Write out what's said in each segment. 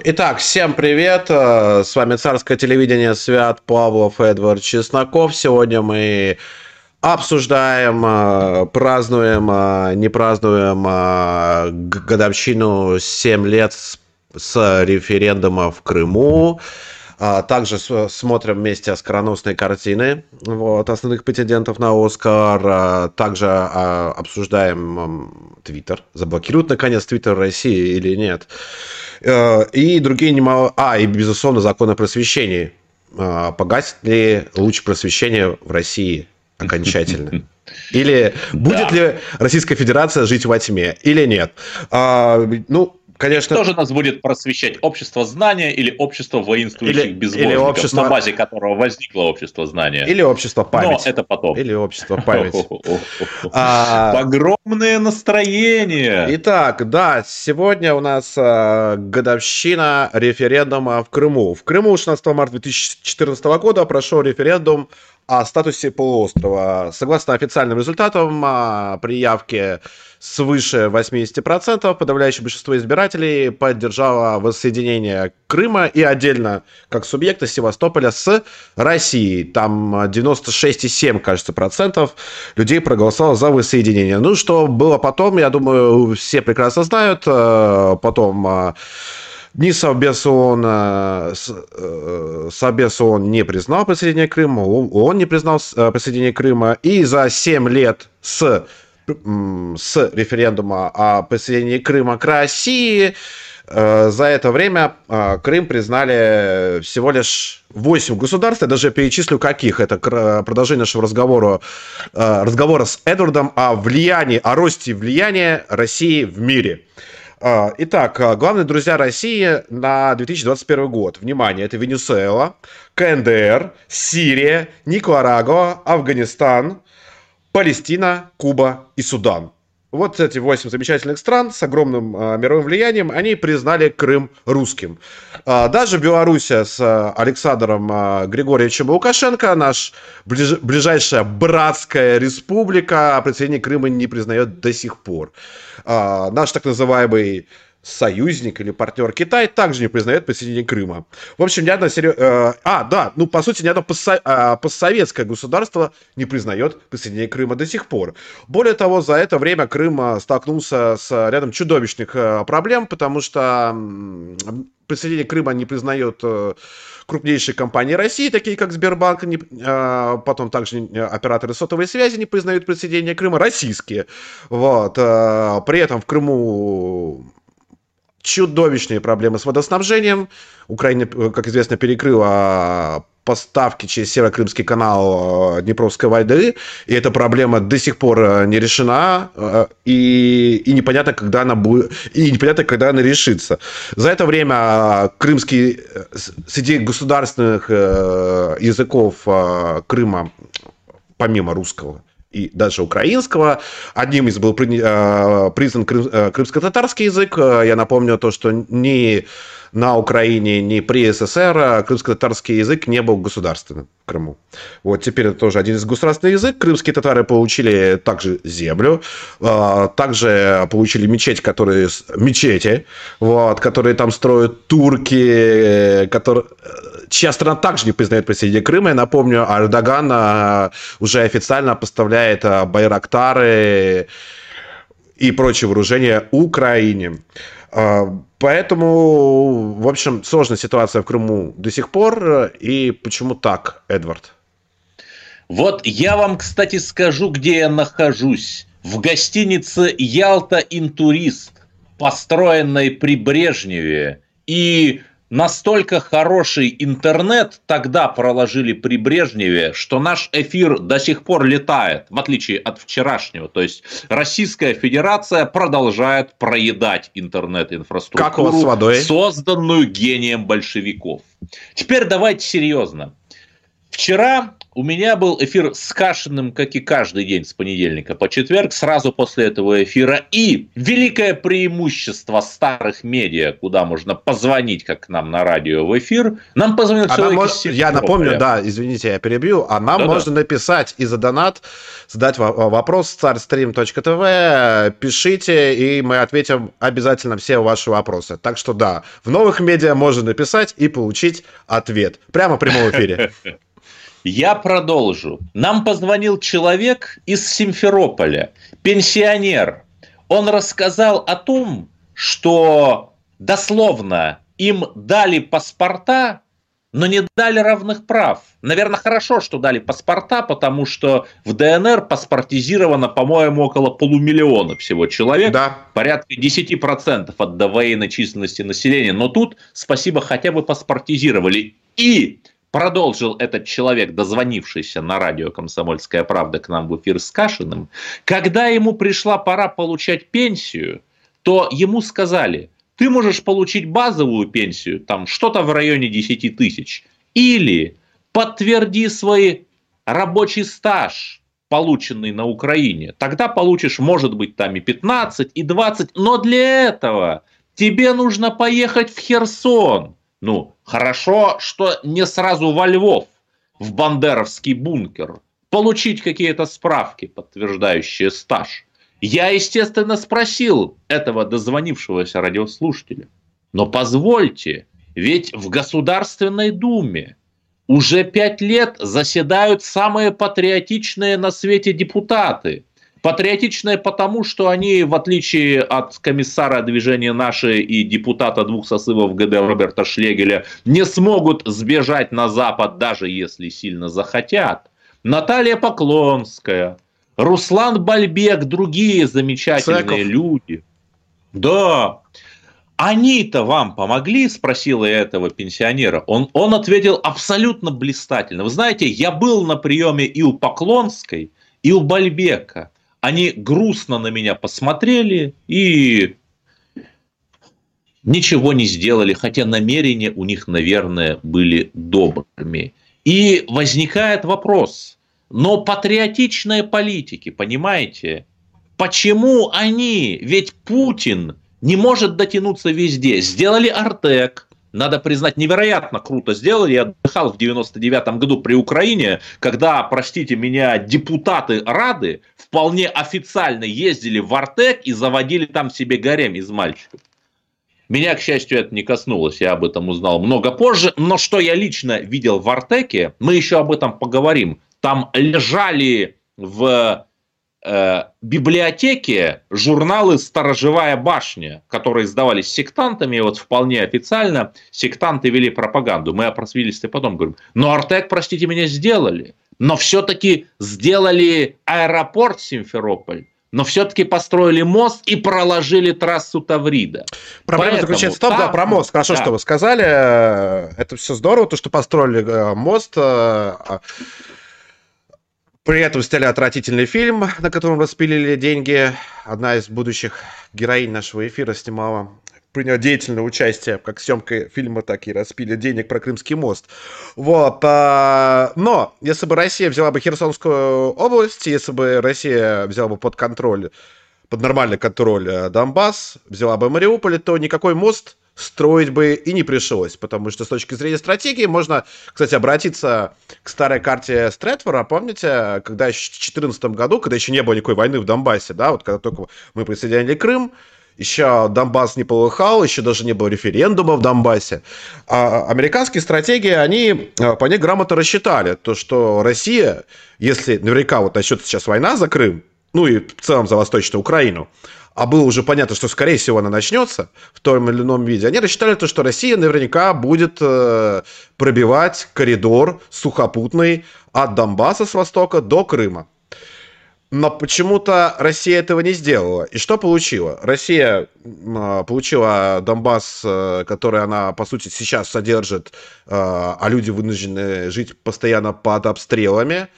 Итак, всем привет! Э, с вами Царское телевидение Свят Павлов, Эдвард Чесноков. Сегодня мы обсуждаем, э, празднуем, э, не празднуем годовщину 7 лет с референдума в Крыму. Также смотрим вместе оскароносные картины вот, основных претендентов на Оскар. Также обсуждаем Твиттер. Заблокируют, наконец, Твиттер России или нет. Э, и другие немало... А, и, безусловно, закон о просвещении. Погасит ли луч просвещения в России окончательно? Или будет да. ли Российская Федерация жить во тьме, или нет? А, ну, конечно... Кто же нас будет просвещать? Общество знания или общество воинствующих или, безбожников, или общество... на базе которого возникло общество знания? Или общество памяти. Но это потом. Или общество памяти. А, Погромное настроение. Итак, да, сегодня у нас а, годовщина референдума в Крыму. В Крыму 16 марта 2014 года прошел референдум о статусе полуострова. Согласно официальным результатам, а, при явке свыше 80% подавляющее большинство избирателей поддержало воссоединение Крыма и отдельно как субъекта Севастополя с Россией. Там 96,7, кажется, процентов людей проголосовало за воссоединение. Ну, что было потом, я думаю, все прекрасно знают. Э, потом э, ни Совбез ООН, э, Совбез ООН не признал присоединение Крыма, ООН не признал присоединение Крыма, и за 7 лет с, с референдума о присоединении Крыма к России за это время Крым признали всего лишь 8 государств. Я даже перечислю, каких. Это продолжение нашего разговора, разговора с Эдвардом о влиянии, о росте влияния России в мире. Итак, главные друзья России на 2021 год. Внимание, это Венесуэла, КНДР, Сирия, Никарагуа, Афганистан, Палестина, Куба и Судан. Вот эти восемь замечательных стран с огромным э, мировым влиянием, они признали Крым русским. Э, даже Белоруссия с э, Александром э, Григорьевичем Лукашенко, наш ближ, ближайшая братская республика, присоединение Крыма не признает до сих пор. Э, наш так называемый союзник или партнер Китай также не признает присоединение Крыма. В общем, ни одно серьез... Э, а, да, ну, по сути, ни одно постсо... А, постсоветское государство не признает присоединение Крыма до сих пор. Более того, за это время Крым э, столкнулся с рядом чудовищных э, проблем, потому что присоединение Крыма не признает крупнейшие компании России, такие как Сбербанк, не, потом также операторы сотовой связи не признают присоединение Крыма, российские. Вот. При этом в Крыму чудовищные проблемы с водоснабжением. Украина, как известно, перекрыла поставки через Северо-Крымский канал э, Днепровской воды, и эта проблема до сих пор э, не решена, э, и, и непонятно, когда она будет, и непонятно, когда она решится. За это время крымский, среди государственных языков Крыма, помимо русского, и даже украинского. Одним из был э, признан э, крымско-татарский язык. Э, я напомню то, что ни на Украине, ни при СССР крымско-татарский язык не был государственным в Крыму. Вот теперь это тоже один из государственных языков. Крымские татары получили также землю, также получили мечеть, которые мечети, вот, которые там строят турки, которые чья страна также не признает присоединение Крыма. Я напомню, Эрдоган а, уже официально поставляет а, байрактары и прочее вооружение Украине. А, поэтому, в общем, сложная ситуация в Крыму до сих пор. И почему так, Эдвард? Вот я вам, кстати, скажу, где я нахожусь. В гостинице «Ялта Интурист», построенной при Брежневе. И настолько хороший интернет тогда проложили при Брежневе, что наш эфир до сих пор летает, в отличие от вчерашнего. То есть Российская Федерация продолжает проедать интернет-инфраструктуру, как у вас с водой? созданную гением большевиков. Теперь давайте серьезно. Вчера у меня был эфир с Кашиным, как и каждый день с понедельника по четверг, сразу после этого эфира. И великое преимущество старых медиа, куда можно позвонить, как к нам на радио в эфир, нам позвонил а человек из Я напомню, да, извините, я перебью, а нам да, можно да. написать и за донат, задать вопрос царьстрим.тв, пишите, и мы ответим обязательно все ваши вопросы. Так что да, в новых медиа можно написать и получить ответ. Прямо в прямом эфире. Я продолжу. Нам позвонил человек из Симферополя, пенсионер. Он рассказал о том, что дословно им дали паспорта, но не дали равных прав. Наверное, хорошо, что дали паспорта, потому что в ДНР паспортизировано, по-моему, около полумиллиона всего человек. Да. Порядка 10% от довоенной численности населения. Но тут, спасибо, хотя бы паспортизировали. И продолжил этот человек, дозвонившийся на радио «Комсомольская правда» к нам в эфир с Кашиным, когда ему пришла пора получать пенсию, то ему сказали, ты можешь получить базовую пенсию, там что-то в районе 10 тысяч, или подтверди свой рабочий стаж, полученный на Украине. Тогда получишь, может быть, там и 15, и 20, но для этого тебе нужно поехать в Херсон. Ну, Хорошо, что не сразу во Львов, в бандеровский бункер, получить какие-то справки, подтверждающие стаж. Я, естественно, спросил этого дозвонившегося радиослушателя. Но позвольте, ведь в Государственной Думе уже пять лет заседают самые патриотичные на свете депутаты – Патриотичное потому, что они, в отличие от комиссара движения «Наши» и депутата двух сосывов ГД Роберта Шлегеля, не смогут сбежать на Запад, даже если сильно захотят. Наталья Поклонская, Руслан Бальбек, другие замечательные Цеков. люди. Да, они-то вам помогли, спросила я этого пенсионера. Он, он ответил абсолютно блистательно. Вы знаете, я был на приеме и у Поклонской, и у Бальбека они грустно на меня посмотрели и ничего не сделали, хотя намерения у них, наверное, были добрыми. И возникает вопрос, но патриотичные политики, понимаете, почему они, ведь Путин не может дотянуться везде. Сделали Артек, надо признать, невероятно круто сделали. Я отдыхал в 99 году при Украине, когда, простите меня, депутаты Рады вполне официально ездили в Артек и заводили там себе гарем из мальчиков. Меня, к счастью, это не коснулось, я об этом узнал много позже. Но что я лично видел в Артеке, мы еще об этом поговорим. Там лежали в э, библиотеке журналы «Сторожевая башня», которые издавались сектантами, вот вполне официально сектанты вели пропаганду. Мы о просвидетельстве потом говорим. Но Артек, простите меня, сделали. Но все-таки сделали аэропорт Симферополь но все-таки построили мост и проложили трассу Таврида. Проблема Поэтому заключается в том, там... да, про мост, хорошо, да. что вы сказали, это все здорово, то, что построили э, мост, э, при этом сняли отвратительный фильм, на котором распилили деньги. Одна из будущих героинь нашего эфира снимала приняла деятельное участие как съемка фильма, так и распили денег про Крымский мост. Вот. А, но если бы Россия взяла бы Херсонскую область, если бы Россия взяла бы под контроль, под нормальный контроль э, Донбасс, взяла бы Мариуполь, то никакой мост строить бы и не пришлось, потому что с точки зрения стратегии можно, кстати, обратиться к старой карте Стрэдфора, помните, когда еще в 2014 году, когда еще не было никакой войны в Донбассе, да, вот когда только мы присоединили Крым, еще Донбасс не полыхал, еще даже не было референдума в Донбассе. А американские стратегии, они а, по ней грамотно рассчитали, то, что Россия, если наверняка вот начнется сейчас война за Крым, ну и в целом за Восточную Украину, а было уже понятно, что, скорее всего, она начнется в том или ином виде, они рассчитали то, что Россия наверняка будет э, пробивать коридор сухопутный от Донбасса с востока до Крыма. Но почему-то Россия этого не сделала. И что получила? Россия э, получила Донбасс, э, который она, по сути, сейчас содержит, э, а люди вынуждены жить постоянно под обстрелами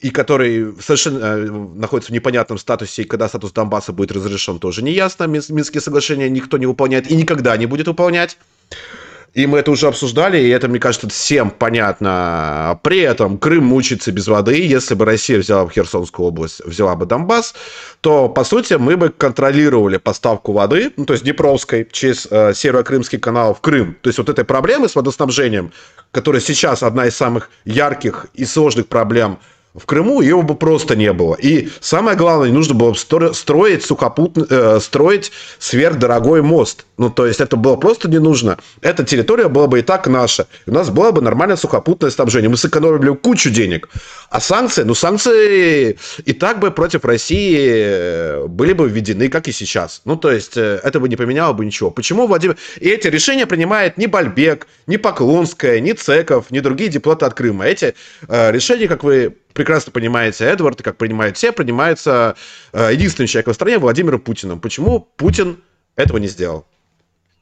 и который совершенно э, находится в непонятном статусе, и когда статус Донбасса будет разрешен, тоже не ясно. Минские соглашения никто не выполняет и никогда не будет выполнять. и мы это уже обсуждали, и это, мне кажется, всем понятно. При этом Крым мучится без воды. Если бы Россия взяла бы Херсонскую область, взяла бы Донбасс, то, по сути, мы бы контролировали поставку воды, ну, то есть Днепровской, через э, Северо-Крымский канал в Крым. То есть вот этой проблемы с водоснабжением, которая сейчас одна из самых ярких и сложных проблем в Крыму ее бы просто не было. И самое главное, нужно было строить сухопутный, э, строить сверхдорогой мост. Ну, то есть, это было просто не нужно. Эта территория была бы и так наша. у нас было бы нормальное сухопутное снабжение. Мы сэкономили кучу денег. А санкции, ну, санкции и так бы против России э, были бы введены, как и сейчас. Ну, то есть, э, это бы не поменяло бы ничего. Почему Владимир... И эти решения принимает ни Бальбек, ни Поклонская, ни Цеков, ни другие депутаты от Крыма. Эти э, решения, как вы прекрасно понимаете, Эдвард, как принимают все, принимается э, единственный человек в стране Владимиром Путиным. Почему Путин этого не сделал?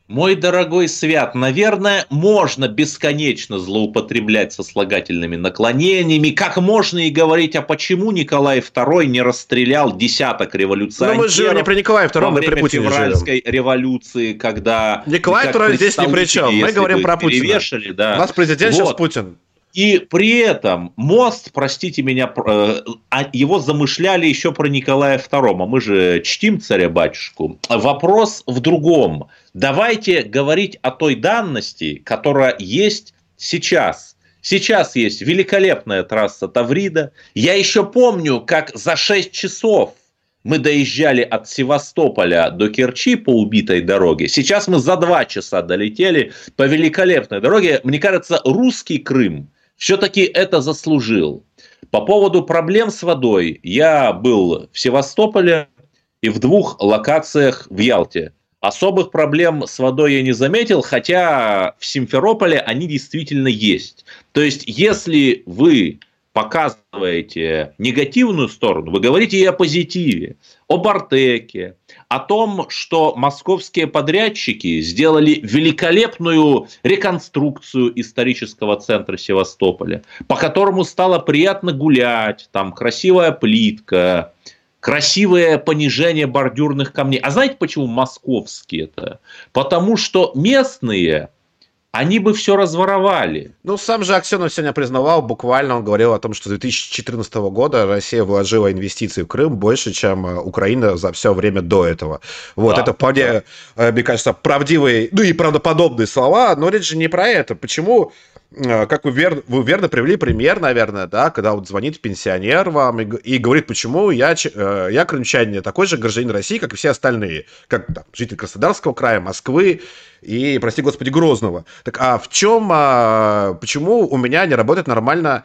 Мой дорогой Свят, наверное, можно бесконечно злоупотреблять сослагательными наклонениями, как можно и говорить, а почему Николай II не расстрелял десяток революционеров Но мы же не про Николая II, мы при Путине февральской живем. революции, когда... Николай II здесь ни при чем, мы говорим про Путина. Да. У нас президент вот. сейчас Путин. И при этом мост, простите меня, э, а его замышляли еще про Николая II, а мы же чтим царя-батюшку. Вопрос в другом. Давайте говорить о той данности, которая есть сейчас. Сейчас есть великолепная трасса Таврида. Я еще помню, как за 6 часов мы доезжали от Севастополя до Керчи по убитой дороге. Сейчас мы за 2 часа долетели по великолепной дороге. Мне кажется, русский Крым – все-таки это заслужил. По поводу проблем с водой. Я был в Севастополе и в двух локациях в Ялте. Особых проблем с водой я не заметил, хотя в Симферополе они действительно есть. То есть, если вы показываете негативную сторону, вы говорите и о позитиве, о Бартеке, о том, что московские подрядчики сделали великолепную реконструкцию исторического центра Севастополя, по которому стало приятно гулять, там красивая плитка, красивое понижение бордюрных камней. А знаете, почему московские это? Потому что местные они бы все разворовали. Ну, сам же Аксенов сегодня признавал, буквально он говорил о том, что с 2014 года Россия вложила инвестиции в Крым больше, чем э, Украина за все время до этого. Вот, да, это вполне, да. Э, мне кажется, правдивые, ну и правдоподобные слова, но речь же не про это. Почему как вы, вер, вы верно привели пример, наверное, да, когда вот звонит пенсионер вам и, и говорит, почему я, э, я крымчанин, такой же гражданин России, как и все остальные, как там, житель Краснодарского края, Москвы и, прости господи, Грозного. Так а в чем, а, почему у меня не работает нормально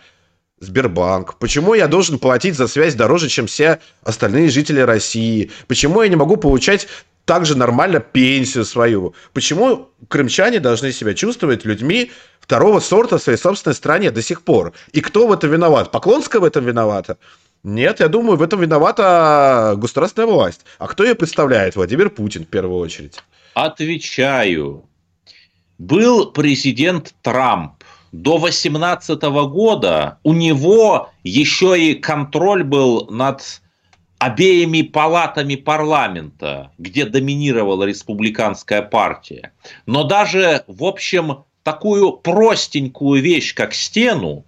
Сбербанк? Почему я должен платить за связь дороже, чем все остальные жители России? Почему я не могу получать также нормально пенсию свою? Почему крымчане должны себя чувствовать людьми второго сорта в своей собственной стране до сих пор? И кто в этом виноват? Поклонская в этом виновата? Нет, я думаю, в этом виновата государственная власть. А кто ее представляет? Владимир Путин в первую очередь. Отвечаю. Был президент Трамп. До 2018 года у него еще и контроль был над обеими палатами парламента, где доминировала республиканская партия. Но даже, в общем, такую простенькую вещь, как стену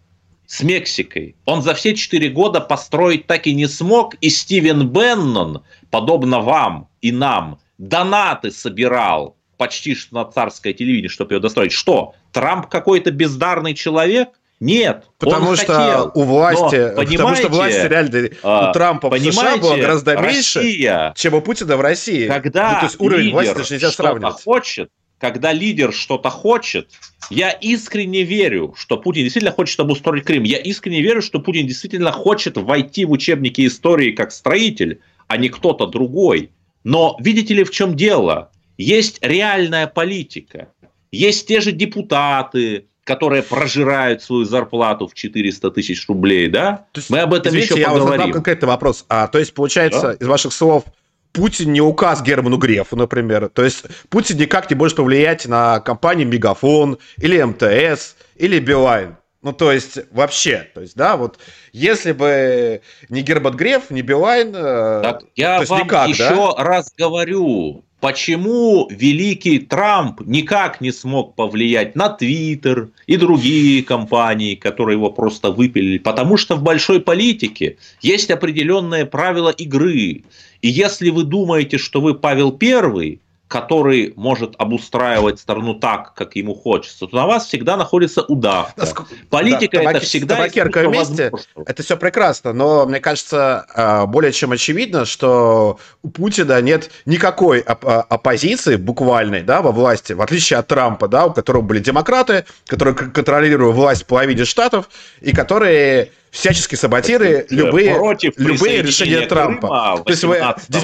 с Мексикой, он за все четыре года построить так и не смог. И Стивен Беннон, подобно вам и нам, донаты собирал почти что на царское телевидение, чтобы ее достроить. Что? Трамп какой-то бездарный человек – нет, потому он что хотел, у власти, но, потому что власть реально у Трампа в США была гораздо меньше, Россия, чем у Путина в России. Когда ну, то есть уровень власти даже нельзя сравнивать. Хочет, когда лидер что-то хочет, я искренне верю, что Путин действительно хочет обустроить Крым. Я искренне верю, что Путин действительно хочет войти в учебники истории как строитель, а не кто-то другой. Но видите ли, в чем дело? Есть реальная политика. Есть те же депутаты, которые прожирают свою зарплату в 400 тысяч рублей, да? есть, Мы об этом извините, еще я поговорим. Я задам конкретный вопрос. А, то есть, получается, да? из ваших слов, Путин не указ Герману Грефу, например. То есть Путин никак не может повлиять на компании Мегафон или МТС или Билайн. Ну, то есть, вообще, то есть, да, вот, если бы не Гербат Греф, не Билайн, э, так, я вам никак, еще да? раз говорю, почему великий Трамп никак не смог повлиять на Твиттер и другие компании, которые его просто выпилили. Потому что в большой политике есть определенные правила игры. И если вы думаете, что вы Павел Первый, который может обустраивать страну так, как ему хочется, то на вас всегда находится удавка. Насколько... Политика да, это табаки, всегда... Табакерка вместе, это все прекрасно, но мне кажется, а, более чем очевидно, что у Путина нет никакой оп- а, оппозиции буквальной да, во власти, в отличие от Трампа, да, у которого были демократы, которые контролируют власть в половине штатов, и которые всячески саботируя любые, Против любые решения Трампа. То есть вы,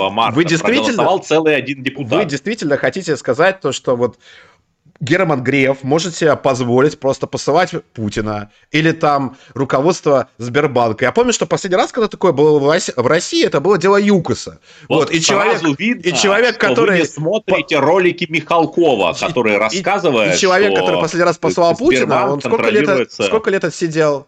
марта вы действительно целый один депутат. Вы действительно хотите сказать то, что вот Герман Греф может себе позволить просто посылать Путина или там руководство Сбербанка. Я помню, что последний раз, когда такое было в России, это было дело Юкоса. Вот, вот и человек, видно, и человек, который вы не смотрите по... ролики Михалкова, который и, рассказывает, и человек, что который последний раз послал Путина, он сколько лет, сколько лет отсидел?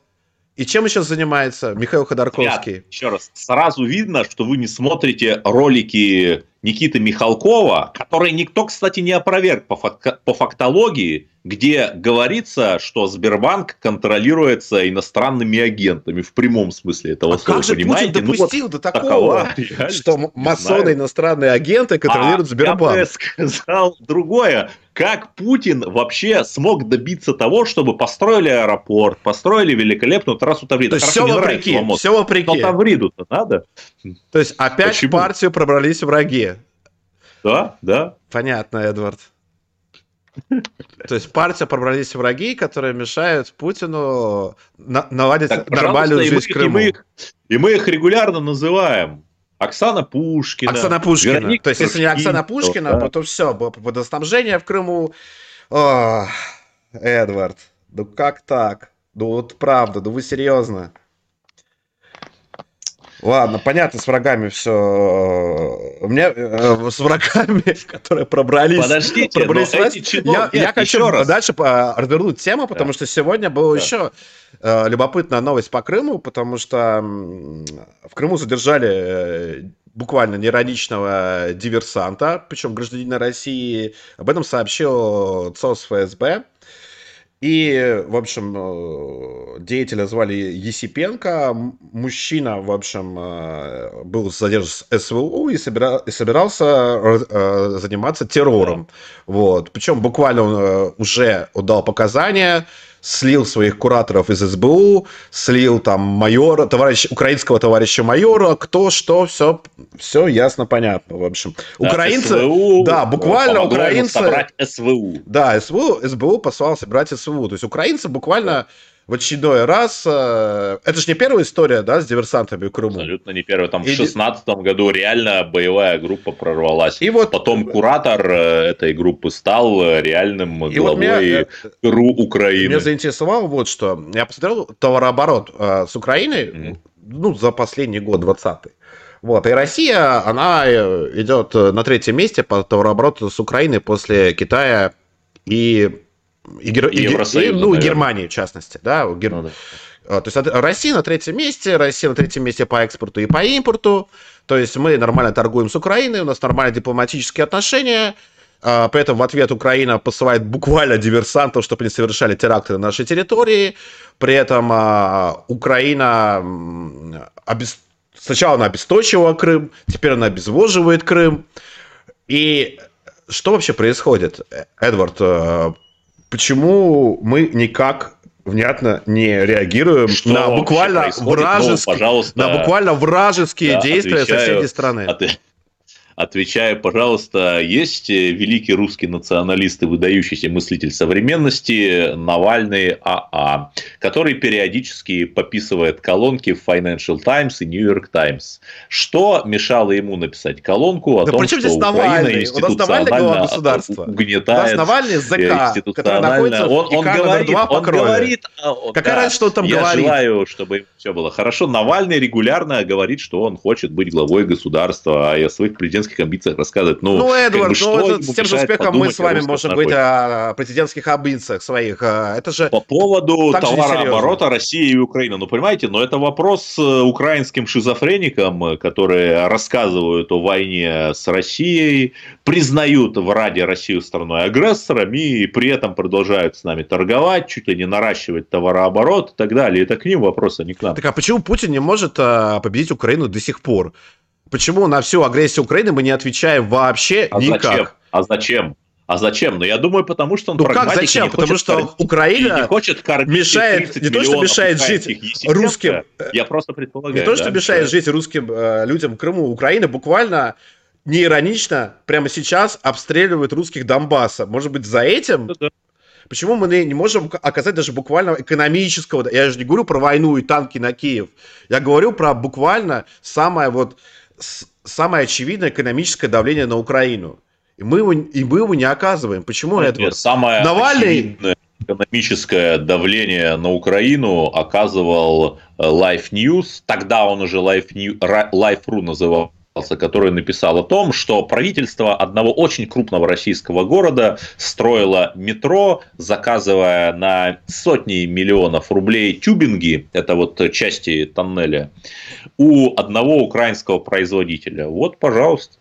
И чем сейчас занимается Михаил Ходорковский? Ребят, еще раз, сразу видно, что вы не смотрите ролики Никиты Михалкова, который никто, кстати, не опроверг по, фак- по фактологии, где говорится, что Сбербанк контролируется иностранными агентами в прямом смысле этого а слова. Как же понимаете? Путин допустил ну, вот до такого, такова, что масоны иностранные агенты контролируют а Сбербанк? Я бы сказал другое. Как Путин вообще смог добиться того, чтобы построили аэропорт, построили великолепную трассу Таврида? То есть все вопреки, все вопреки. Но Тавриду-то надо. То есть опять Почему? в партию пробрались враги. Да, да. Понятно, Эдвард. То есть партия пробрались враги, которые мешают Путину на- наладить так, нормальную жизнь Крыму. И мы, их, и мы их регулярно называем. Оксана Пушкина. Оксана Пушкина. Вероника То есть, если не Оксана Пушкина, да. то все, водоснабжение в Крыму. О, Эдвард, ну как так? Ну вот правда, ну вы серьезно? Ладно, понятно, с врагами все. У меня э, с врагами, которые пробрались. Подождите, пробрались но эти чинов... я, я хочу раз. дальше развернуть тему, потому да. что сегодня была да. еще э, любопытная новость по Крыму, потому что в Крыму задержали э, буквально неироничного диверсанта, причем гражданина России. Об этом сообщил ЦОС ФСБ. И, в общем, э, деятеля звали Есипенко. Мужчина, в общем, э, был задержан с СВУ и, собира... и собирался э, заниматься террором. Вот. Причем буквально он уже отдал показания слил своих кураторов из СБУ, слил там майора, товарищ, украинского товарища майора, кто, что, все, все ясно, понятно, в общем. Да, украинцы, СВУ, да, буквально украинцы... собрать СВУ. Да, СВУ, СБУ послал собрать СВУ. То есть украинцы буквально в очередной раз. Э, это же не первая история, да, с диверсантами в Крыму. Абсолютно не первая. Там и... в шестнадцатом году реально боевая группа прорвалась. И вот потом куратор э, этой группы стал э, реальным и главой вот меня, РУ Украины. Меня заинтересовало вот что. Я посмотрел товарооборот э, с Украиной, mm-hmm. ну, за последний год, 20 вот. И Россия, она идет на третьем месте по товарообороту с Украиной после Китая и и, и, и, ну, Германии, в частности, да, Гер... ну, да. А, то есть Россия на третьем месте, Россия на третьем месте по экспорту и по импорту. То есть мы нормально торгуем с Украиной, у нас нормальные дипломатические отношения. А, при этом в ответ Украина посылает буквально диверсантов, чтобы они совершали теракты на нашей территории. При этом а, Украина обес... сначала она обесточила Крым, теперь она обезвоживает Крым. И что вообще происходит, Эдвард? Почему мы никак внятно не реагируем что на буквально вражеские, ну, на буквально вражеские да, действия соседней страны. От, Отвечаю, пожалуйста, есть э, великий русский националист и выдающийся мыслитель современности Навальный АА, который периодически пописывает колонки в Financial Times и New York Times. Что мешало ему написать колонку о да том, что Украина Навальный? институционально угнетает Навальный ЗК, который находится он, он говорит, 2 он говорит, а, Какая да, разница, что он там я говорит? Я желаю, чтобы все было хорошо. Навальный регулярно говорит, что он хочет быть главой государства, а о своих президентских президентских амбициях рассказывать. Ну, ну Эдвард, как бы, ну, это, с тем же успехом мы с вами можем говорить о президентских амбициях своих. А, это же По поводу товарооборота России и Украины. Ну, понимаете, но это вопрос э, украинским шизофреникам, которые рассказывают о войне с Россией, признают в Раде Россию страной агрессором и при этом продолжают с нами торговать, чуть ли не наращивать товарооборот и так далее. Это к ним вопрос, а не к нам. Так а почему Путин не может победить Украину до сих пор? Почему на всю агрессию Украины мы не отвечаем вообще а никак? Зачем? А зачем? А зачем? Ну, я думаю, потому что он Ну, как зачем? Потому что кор... Украина не хочет мешает, не то, что мешает жить русским... Я просто предполагаю. Не то, что да, мешает жить русским э, людям в Крыму. Украина буквально не иронично прямо сейчас обстреливает русских Донбасса. Может быть, за этим... Ну, да. Почему мы не можем оказать даже буквально экономического... Я же не говорю про войну и танки на Киев. Я говорю про буквально самое вот самое очевидное экономическое давление на Украину. И мы его, и мы его не оказываем. Почему Нет, это? Самое Навальный... экономическое давление на Украину оказывал э, Life News. Тогда он уже Life, New... Life.ru называл который написал о том, что правительство одного очень крупного российского города строило метро, заказывая на сотни миллионов рублей тюбинги, это вот части тоннеля, у одного украинского производителя. Вот, пожалуйста.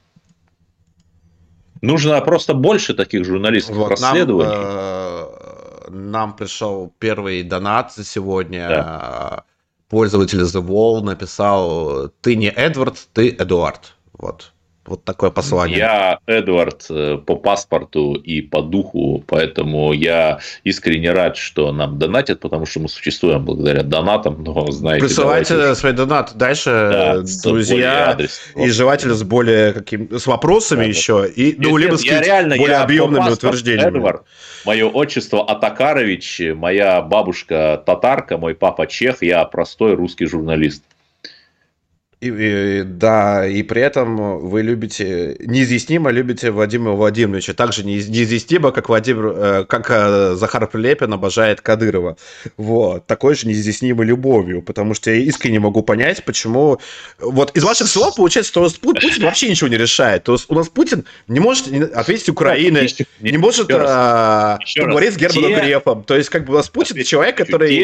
Нужно просто больше таких журналистов вот расследований. Нам, э, нам пришел первый донат за сегодня. Да пользователь The Wall написал «Ты не Эдвард, ты Эдуард». Вот. Вот такое послание. Я Эдвард э, по паспорту и по духу, поэтому я искренне рад, что нам донатят, потому что мы существуем благодаря донатам. Но знаете, Присылайте давайте... свой донат дальше, да, друзья, и желательно с более каким с вопросами да, еще и ну либо с реально, более объемными утверждениями. Эдвард, мое отчество Атакарович, моя бабушка татарка, мой папа чех, я простой русский журналист. И, и, да, и при этом вы любите, неизъяснимо любите Владимира Владимировича, так же неизъяснимо, как, Владимир, э, как э, Захар Прилепин обожает Кадырова. Вот, такой же неизъяснимой любовью, потому что я искренне могу понять, почему... Вот из ваших слов получается, что Путин вообще ничего не решает. То есть у нас Путин не может ответить Украины, не может а, поговорить с Германом Грефом. То есть как бы у нас Путин человек, который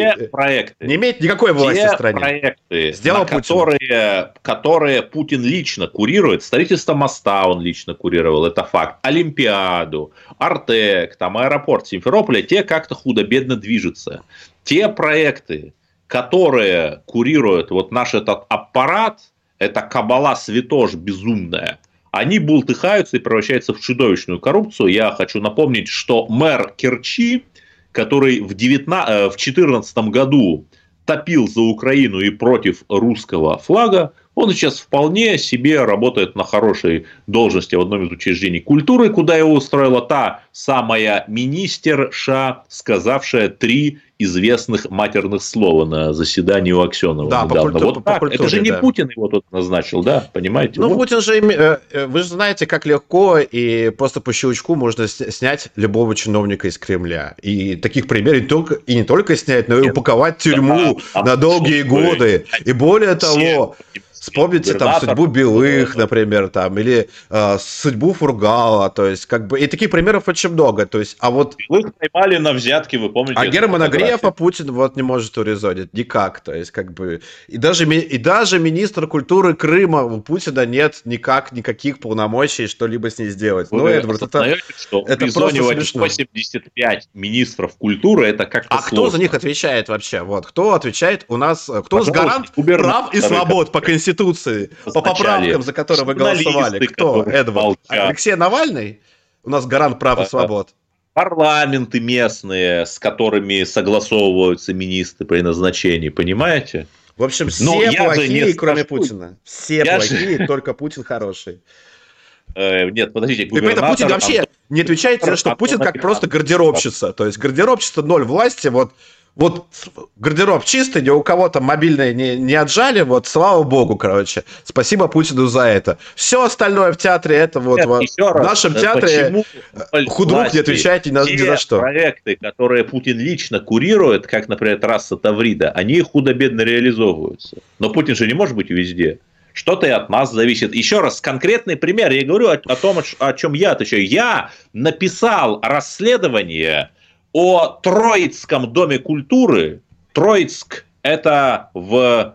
не имеет никакой власти в стране. проекты, Сделал которые которые Путин лично курирует. Строительство моста он лично курировал, это факт. Олимпиаду, Артек, там аэропорт Симферополя, те как-то худо-бедно движутся. Те проекты, которые курирует вот наш этот аппарат, это кабала святош безумная, они бултыхаются и превращаются в чудовищную коррупцию. Я хочу напомнить, что мэр Керчи, который в 2014 э, году топил за Украину и против русского флага, он сейчас вполне себе работает на хорошей должности в одном из учреждений культуры, куда его устроила та самая министерша, сказавшая три известных матерных слова на заседании у Аксенова да, недавно. По культу... вот по так. Культуре, Это же не да. Путин его тут назначил, да, понимаете? Ну, вот. Путин же, э, э, вы же знаете, как легко и просто по щелчку можно снять любого чиновника из Кремля. И таких примеров и, только, и не только снять, но и упаковать в тюрьму да, на долгие годы. И более того, Вспомните там судьбу Белых, например, там, или э, судьбу Фургала, то есть, как бы, и таких примеров очень много, то есть, а вот... Белых поймали на взятки, вы помните? А Германа Грефа Путин вот не может урезонить, никак, то есть, как бы, и даже, и даже министр культуры Крыма у Путина нет никак, никаких полномочий что-либо с ней сделать. Вы ну, Эдвард, это, что это просто смешно. 85 министров культуры, это как-то А сложно. кто за них отвечает вообще? Вот, кто отвечает у нас, кто нас гарант прав и свобод по Конституции? Конституции по поправкам, за которые вы голосовали. Кто? Эдвард? Алексей Навальный? У нас гарант прав и свобод. Парламенты местные, с которыми согласовываются министры при назначении, понимаете? В общем, все Но плохие, кроме Путина. Все я плохие, же... только Путин хороший. Э, нет, подождите, губернатор... Путин вообще не отвечает, что Путин как просто гардеробщица. То есть гардеробщица ноль власти, вот вот гардероб чистый, ни у кого то мобильное не, не отжали, вот слава богу, короче. Спасибо Путину за это. Все остальное в театре, это вот, Нет, вот в нашем э, театре э, худрук не отвечаете ни, ни за что. проекты, которые Путин лично курирует, как, например, трасса Таврида, они худо-бедно реализовываются. Но Путин же не может быть везде. что-то и от нас зависит. Еще раз, конкретный пример. Я говорю о, о том, о чем я отвечаю. Я написал расследование о Троицком доме культуры. Троицк – это в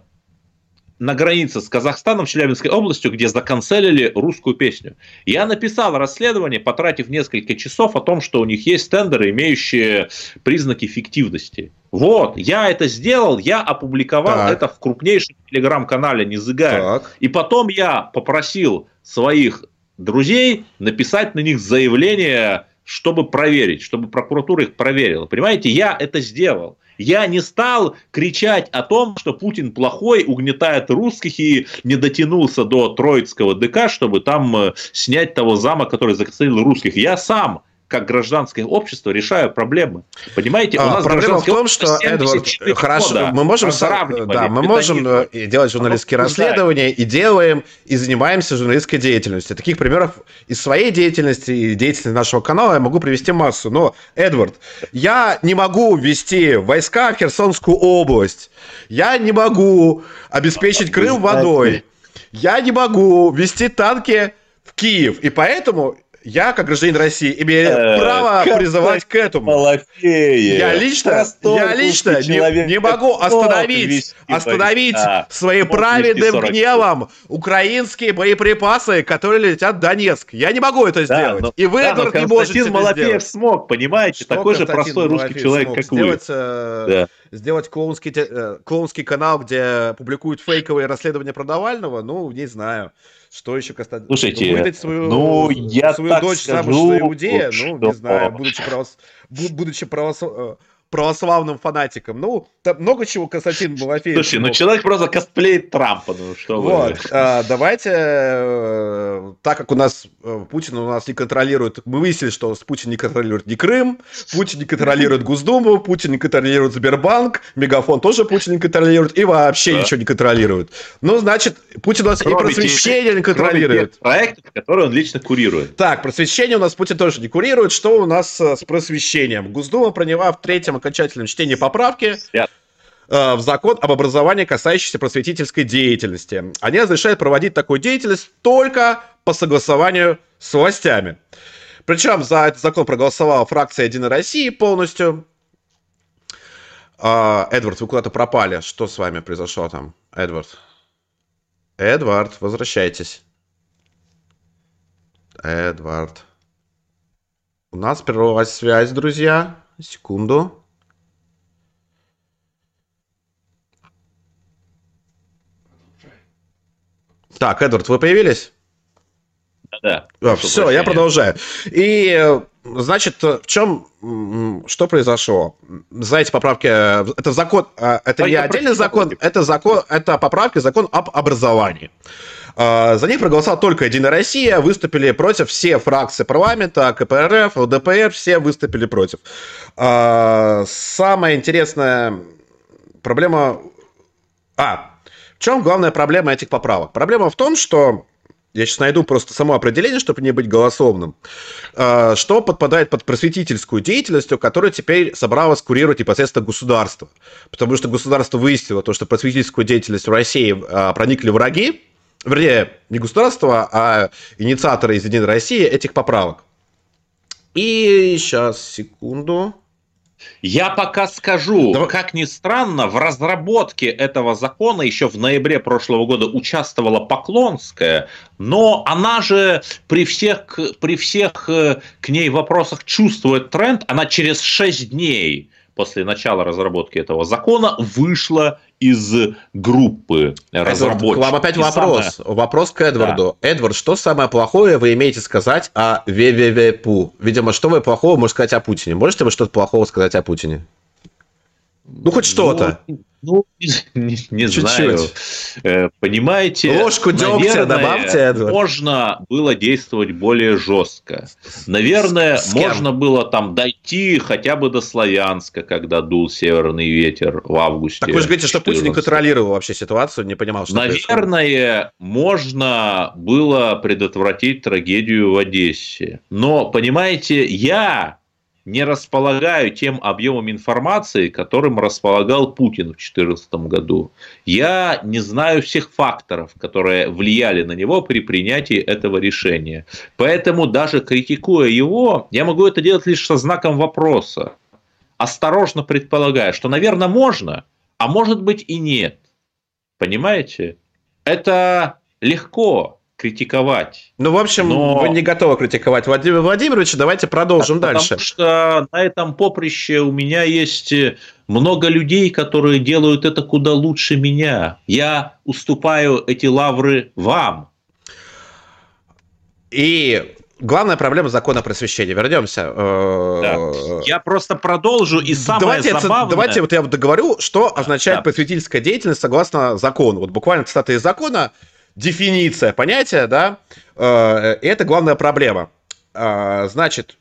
на границе с Казахстаном, Челябинской областью, где законцелили русскую песню. Я написал расследование, потратив несколько часов о том, что у них есть тендеры, имеющие признаки фиктивности. Вот, я это сделал, я опубликовал так. это в крупнейшем телеграм-канале Незыгая. И потом я попросил своих друзей написать на них заявление, чтобы проверить, чтобы прокуратура их проверила. Понимаете, я это сделал. Я не стал кричать о том, что Путин плохой, угнетает русских и не дотянулся до Троицкого ДК, чтобы там э, снять того зама, который закосил русских. Я сам как гражданское общество решаю проблемы. Понимаете, а, у нас проблема в том, что Эдвард, хорошо, мы можем, да, мы можем э, делать журналистские расследования и делаем и занимаемся журналистской деятельностью. Таких примеров из своей деятельности и деятельности нашего канала я могу привести массу. Но, Эдвард, я не могу ввести войска в Херсонскую область. Я не могу обеспечить Крым водой. Я не могу ввести танки в Киев. И поэтому я, как гражданин России, имею э, право призывать к этому. Малафея. Я лично, я лично не, не могу остановить, остановить да. своим праведным гневом украинские боеприпасы, которые летят в Донецк. Я не могу это да, сделать. Но, И вы, да, Эдвард, не можете Малафеев сделать. смог, понимаете? Что Такой же простой Малафеев русский человек, как сделать, вы. Э, да сделать клоунский, э, клоунский канал, где публикуют фейковые расследования про Навального, ну, не знаю. Что еще касается... Слушайте, ну, выдать свою, ну, я свою дочь скажу, замуж за иудея, ну, не знаю, будучи, правос... будучи правос... Православным фанатиком. Ну, там много чего Константин Малафеев. Слушай, ну человек просто косплеит Трампа, ну что вот, вы. А, давайте, э, так как у нас э, Путин у нас не контролирует, мы выяснили, что Путин не контролирует ни Крым, Путин не контролирует Госдуму, Путин не контролирует Сбербанк, Мегафон тоже Путин не контролирует и вообще да. ничего не контролирует. Ну, значит, Путин у нас кроме и просвещение не контролирует. Проектов, которые он лично курирует. Так, просвещение у нас Путин тоже не курирует. Что у нас э, с просвещением? Госдума приняла в третьем окончательном чтении поправки э, в закон об образовании, касающийся просветительской деятельности. Они разрешают проводить такую деятельность только по согласованию с властями. Причем за этот закон проголосовала фракция «Единой России» полностью. Э, Эдвард, вы куда-то пропали. Что с вами произошло там, Эдвард? Эдвард, возвращайтесь. Эдвард. У нас прервалась связь, друзья. Секунду. Так, Эдвард, вы появились? Да. А, все, я продолжаю. И, значит, в чем, что произошло? За эти поправки, это закон, а, это не отдельный закон, это закон, это поправки, закон об образовании. А, за них проголосовала только Единая Россия, выступили против все фракции парламента, КПРФ, ЛДПР, все выступили против. Самая интересная проблема... А, чем главная проблема этих поправок? Проблема в том, что я сейчас найду просто само определение, чтобы не быть голословным, а, что подпадает под просветительскую деятельность, которая теперь собралась курировать непосредственно государство. Потому что государство выяснило то, что просветительскую деятельность в России а, проникли враги, вернее, не государство, а инициаторы из Единой России этих поправок. И сейчас, секунду. Я пока скажу, Давай. как ни странно, в разработке этого закона еще в ноябре прошлого года участвовала Поклонская, но она же при всех, при всех э, к ней вопросах чувствует тренд, она через 6 дней после начала разработки этого закона вышла из группы разработчиков. К вам опять вопрос. Самое... Вопрос к Эдварду. Да. Эдвард, что самое плохое вы имеете сказать о ВВВПУ? Видимо, что вы плохого можете сказать о Путине? Можете вы что-то плохого сказать о Путине? Ну, хоть что-то. Ну, ну, не, не знаю. Э, понимаете, ложку дегтя добавьте. Эдвард. Можно было действовать более жестко. Наверное, С, с можно было там дойти хотя бы до Славянска, когда дул северный ветер в августе. Так вы же говорите, что Путин не контролировал вообще ситуацию, не понимал, что Наверное, происходит. можно было предотвратить трагедию в Одессе. Но, понимаете, я не располагаю тем объемом информации, которым располагал Путин в 2014 году. Я не знаю всех факторов, которые влияли на него при принятии этого решения. Поэтому даже критикуя его, я могу это делать лишь со знаком вопроса. Осторожно предполагая, что, наверное, можно, а может быть и нет. Понимаете? Это легко критиковать. Ну, в общем, Но... вы не готовы критиковать Владимира Владимировича. Давайте продолжим да, дальше. Потому что на этом поприще у меня есть много людей, которые делают это куда лучше меня. Я уступаю эти лавры вам. И главная проблема закона просвещения. Вернемся. Да. Я просто продолжу. И самое давайте, забавное... Давайте вот я вот договорю, что означает да. просветительская деятельность согласно закону. Вот буквально цитата из закона – дефиниция понятия, да, э, это главная проблема. Э, значит,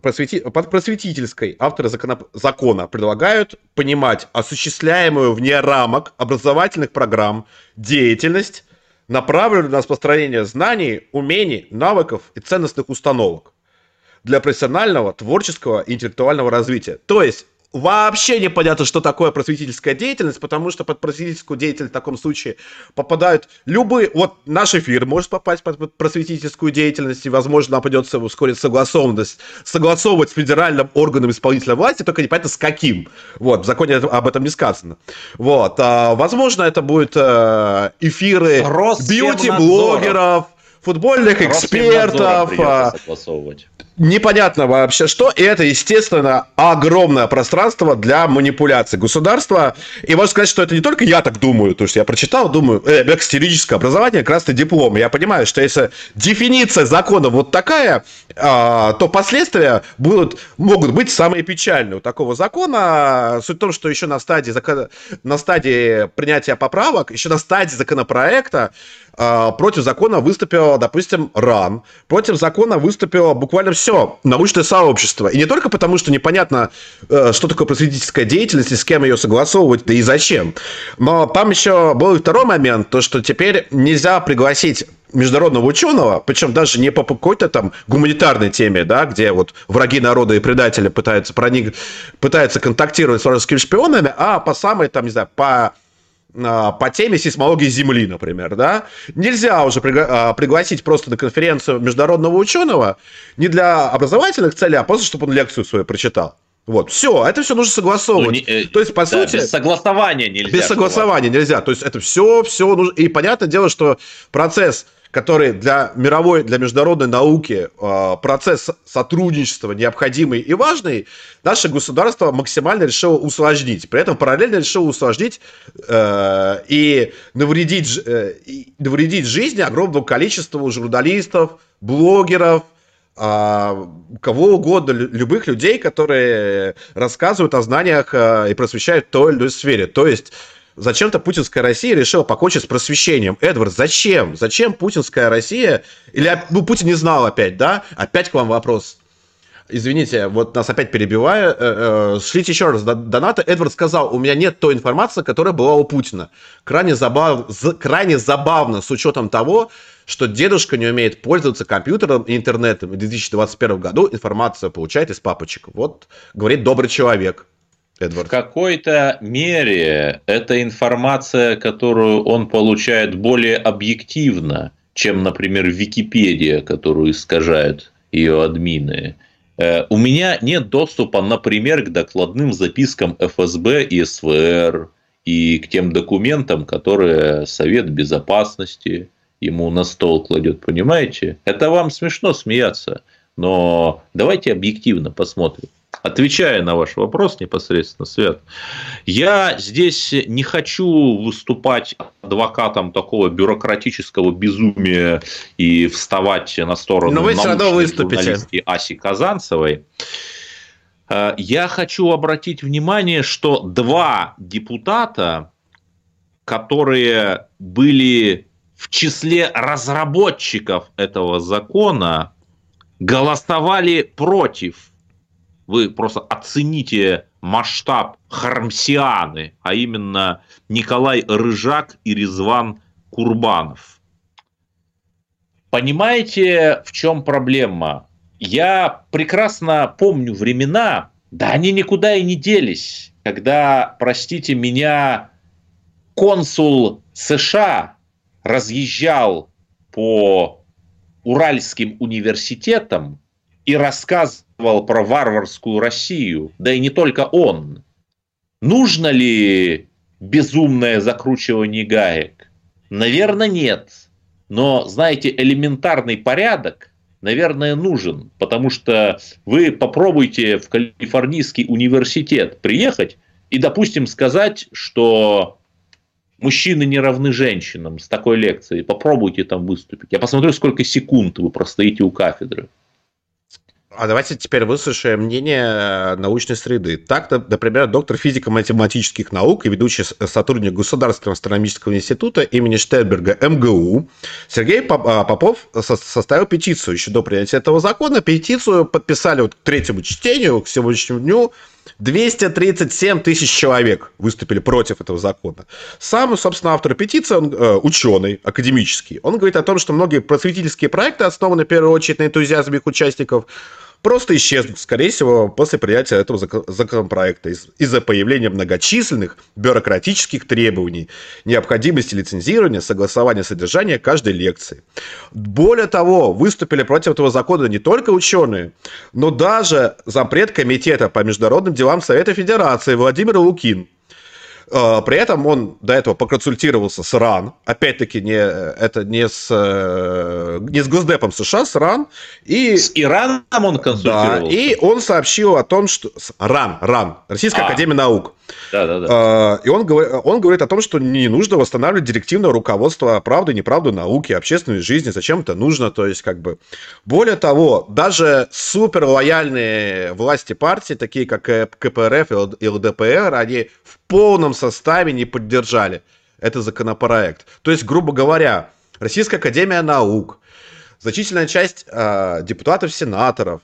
просвети... под просветительской авторы закона... закона предлагают понимать осуществляемую вне рамок образовательных программ деятельность, направленную на распространение знаний, умений, навыков и ценностных установок для профессионального, творческого и интеллектуального развития. То есть вообще непонятно, что такое просветительская деятельность, потому что под просветительскую деятельность в таком случае попадают любые... Вот наш эфир может попасть под просветительскую деятельность, и, возможно, нам придется вскоре согласованность, согласовывать с федеральным органом исполнительной власти, только непонятно с каким. Вот, в законе об этом не сказано. Вот, а, возможно, это будут э, эфиры бьюти-блогеров, футбольных экспертов, непонятно вообще что, и это, естественно, огромное пространство для манипуляции государства. И можно сказать, что это не только я так думаю, то есть я прочитал, думаю, э, экстерическое образование, красный диплом. Я понимаю, что если дефиниция закона вот такая, э, то последствия будут, могут быть самые печальные у такого закона. Суть в том, что еще на стадии, на стадии принятия поправок, еще на стадии законопроекта э, против закона выступила, допустим, РАН, против закона выступило буквально все все научное сообщество. И не только потому, что непонятно, э, что такое просветительская деятельность и с кем ее согласовывать, да и зачем. Но там еще был и второй момент, то, что теперь нельзя пригласить международного ученого, причем даже не по какой-то там гуманитарной теме, да, где вот враги народа и предатели пытаются проник, пытаются контактировать с вражескими шпионами, а по самой там, не знаю, по по теме сейсмологии Земли, например, да, нельзя уже пригла- а, пригласить просто на конференцию международного ученого не для образовательных целей, а просто чтобы он лекцию свою прочитал. Вот, все, это все нужно согласовывать. Ну, не, э, То есть, по да, сути... Без согласования нельзя. Без согласования нельзя. То есть, это все, все нужно... И понятное дело, что процесс который для мировой, для международной науки э, процесс сотрудничества необходимый и важный, наше государство максимально решило усложнить. При этом параллельно решило усложнить э, и, навредить, э, и навредить жизни огромному количеству журналистов, блогеров, а, кого угодно, любых людей, которые рассказывают о знаниях и просвещают той или иной сфере. То есть Зачем-то путинская Россия решила покончить с просвещением. Эдвард, зачем? Зачем путинская Россия? Или ну, Путин не знал опять, да? Опять к вам вопрос. Извините, вот нас опять перебиваю. Э, э, шлите еще раз донаты. Эдвард сказал, у меня нет той информации, которая была у Путина. Крайне, забав... крайне забавно с учетом того, что дедушка не умеет пользоваться компьютером и интернетом. В 2021 году информацию получает из папочек. Вот говорит добрый человек. Эдвард? В какой-то мере эта информация, которую он получает более объективно, чем, например, Википедия, которую искажают ее админы. Э, у меня нет доступа, например, к докладным запискам ФСБ и СВР и к тем документам, которые Совет Безопасности ему на стол кладет, понимаете? Это вам смешно смеяться, но давайте объективно посмотрим отвечая на ваш вопрос непосредственно, Свет, я здесь не хочу выступать адвокатом такого бюрократического безумия и вставать на сторону Но вы все равно выступите. Аси Казанцевой. Э, я хочу обратить внимание, что два депутата, которые были в числе разработчиков этого закона, голосовали против вы просто оцените масштаб Хармсианы, а именно Николай Рыжак и Резван Курбанов. Понимаете, в чем проблема? Я прекрасно помню времена, да они никуда и не делись, когда, простите меня, консул США разъезжал по Уральским университетам и рассказывал про варварскую Россию, да и не только он. Нужно ли безумное закручивание гаек? Наверное, нет. Но, знаете, элементарный порядок, наверное, нужен, потому что вы попробуйте в Калифорнийский университет приехать и, допустим, сказать, что мужчины не равны женщинам с такой лекцией. Попробуйте там выступить. Я посмотрю, сколько секунд вы простоите у кафедры. А давайте теперь выслушаем мнение э, научной среды. Так, например, доктор физико-математических наук и ведущий сотрудник Государственного астрономического института имени Штерберга МГУ Сергей а, Попов составил петицию еще до принятия этого закона. Петицию подписали вот к третьему чтению, к сегодняшнему дню 237 тысяч человек выступили против этого закона. Сам, собственно, автор петиции, он э, ученый, академический. Он говорит о том, что многие просветительские проекты основаны в первую очередь на энтузиазме их участников, просто исчезнут, скорее всего, после принятия этого законопроекта из-за появления многочисленных бюрократических требований, необходимости лицензирования, согласования содержания каждой лекции. Более того, выступили против этого закона не только ученые, но даже зампред комитета по международным делам Совета Федерации Владимир Лукин – при этом он до этого поконсультировался с РАН, опять-таки не, это не с, э, не с Госдепом США, с РАН. И, с Ираном он консультировался? Да, и он сообщил о том, что... РАН, РАН, Российская а. Академия Наук. Да, да, да. И он, он говорит о том, что не нужно восстанавливать директивное руководство правды, неправды науки, общественной жизни, зачем это нужно, то есть как бы... Более того, даже супер лояльные власти партии, такие как КПРФ и ЛДПР, они в полном составе не поддержали этот законопроект. То есть, грубо говоря, Российская Академия Наук, значительная часть э, депутатов-сенаторов,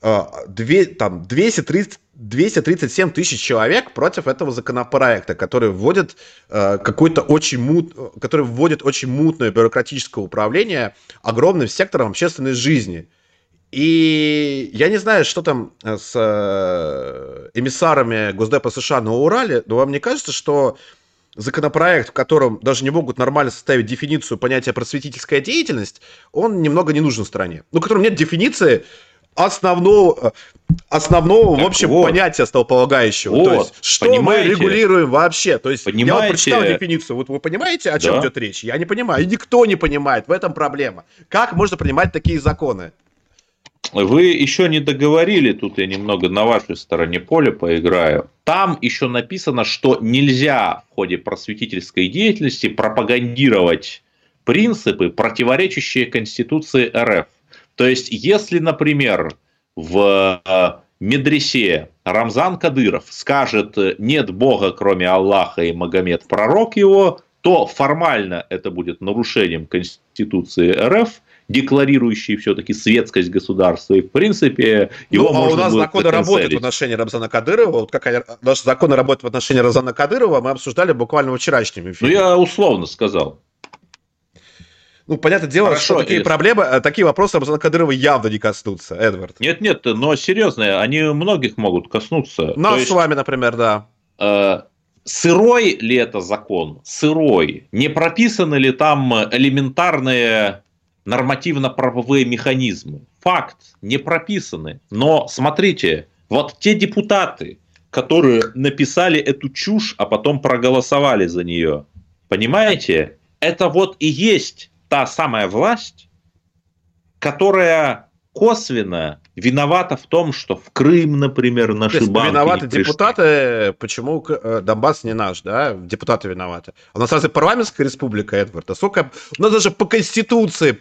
э, две, там, 230 237 тысяч человек против этого законопроекта, который вводит э, какой-то очень мут, который вводит очень мутное бюрократическое управление огромным сектором общественной жизни. И я не знаю, что там э, с э, эмиссарами Госдепа США на Урале, но вам не кажется, что законопроект, в котором даже не могут нормально составить дефиницию понятия просветительская деятельность, он немного не нужен стране. Ну, в котором нет дефиниции основного, основного так в общем, вот. понятия столполагающего. Вот, То есть, что понимаете? мы регулируем вообще? То есть, понимаете? я вот прочитал дефиницию. Вот вы понимаете, о чем да. идет речь? Я не понимаю. И никто не понимает. В этом проблема. Как можно принимать такие законы? Вы еще не договорили, тут я немного на вашей стороне поля поиграю. Там еще написано, что нельзя в ходе просветительской деятельности пропагандировать принципы, противоречащие Конституции РФ. То есть, если, например, в э, медресе Рамзан Кадыров скажет «нет Бога, кроме Аллаха, и Магомед пророк его», то формально это будет нарушением Конституции РФ, декларирующий все-таки светскость государства. И, в принципе, его ну, а у нас законы работают в отношении Рамзана Кадырова. Вот как наши законы работают в отношении Рамзана Кадырова, мы обсуждали буквально в вчерашнем эфире. Ну, я условно сказал. Ну, понятное дело, Хорошо, что такие проблемы, э, такие вопросы Рамзана Кадырова явно не коснутся, Эдвард. Нет, нет, но серьезно, они многих могут коснуться. Нас есть, с вами, например, да. Э, сырой ли это закон? Сырой. Не прописаны ли там элементарные нормативно-правовые механизмы? Факт, не прописаны. Но смотрите, вот те депутаты, которые написали эту чушь, а потом проголосовали за нее, понимаете, это вот и есть та самая власть, которая косвенно виновата в том, что в Крым, например, наши То банки виноваты не депутаты, почему э, Донбасс не наш, да? Депутаты виноваты. У нас разве парламентская республика, Эдвард? А сколько... У нас даже по Конституции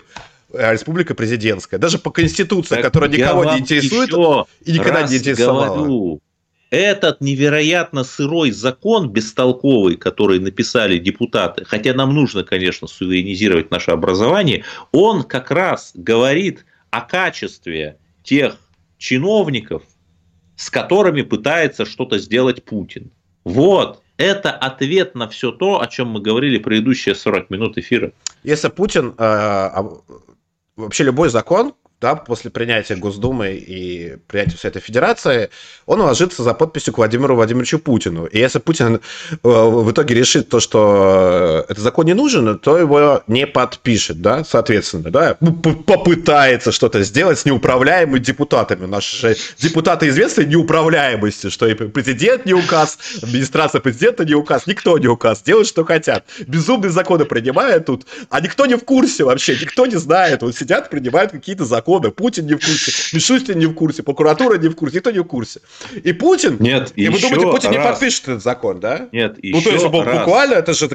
э, республика президентская. Даже по Конституции, так которая никого не интересует и никогда не интересовала. Говорю, этот невероятно сырой закон, бестолковый, который написали депутаты, хотя нам нужно, конечно, суверенизировать наше образование, он как раз говорит о качестве тех чиновников, с которыми пытается что-то сделать Путин. Вот, это ответ на все то, о чем мы говорили предыдущие 40 минут эфира. Если Путин, э, вообще любой закон, да, после принятия Госдумы и принятия всей этой федерации, он ложится за подписью к Владимиру Владимировичу Путину. И если Путин э, в итоге решит то, что этот закон не нужен, то его не подпишет, да, соответственно, да, попытается что-то сделать с неуправляемыми депутатами. Наши депутаты известны неуправляемости, что и президент не указ, администрация президента не указ, никто не указ, делают, что хотят. Безумные законы принимают тут, а никто не в курсе вообще, никто не знает. Вот сидят, принимают какие-то законы законы. Путин не в курсе, Мишустин не в курсе, прокуратура не в курсе, никто не в курсе. И Путин... Нет, И вы думаете, Путин раз. не подпишет этот закон, да? Нет, Ну, то есть, раз. буквально, это же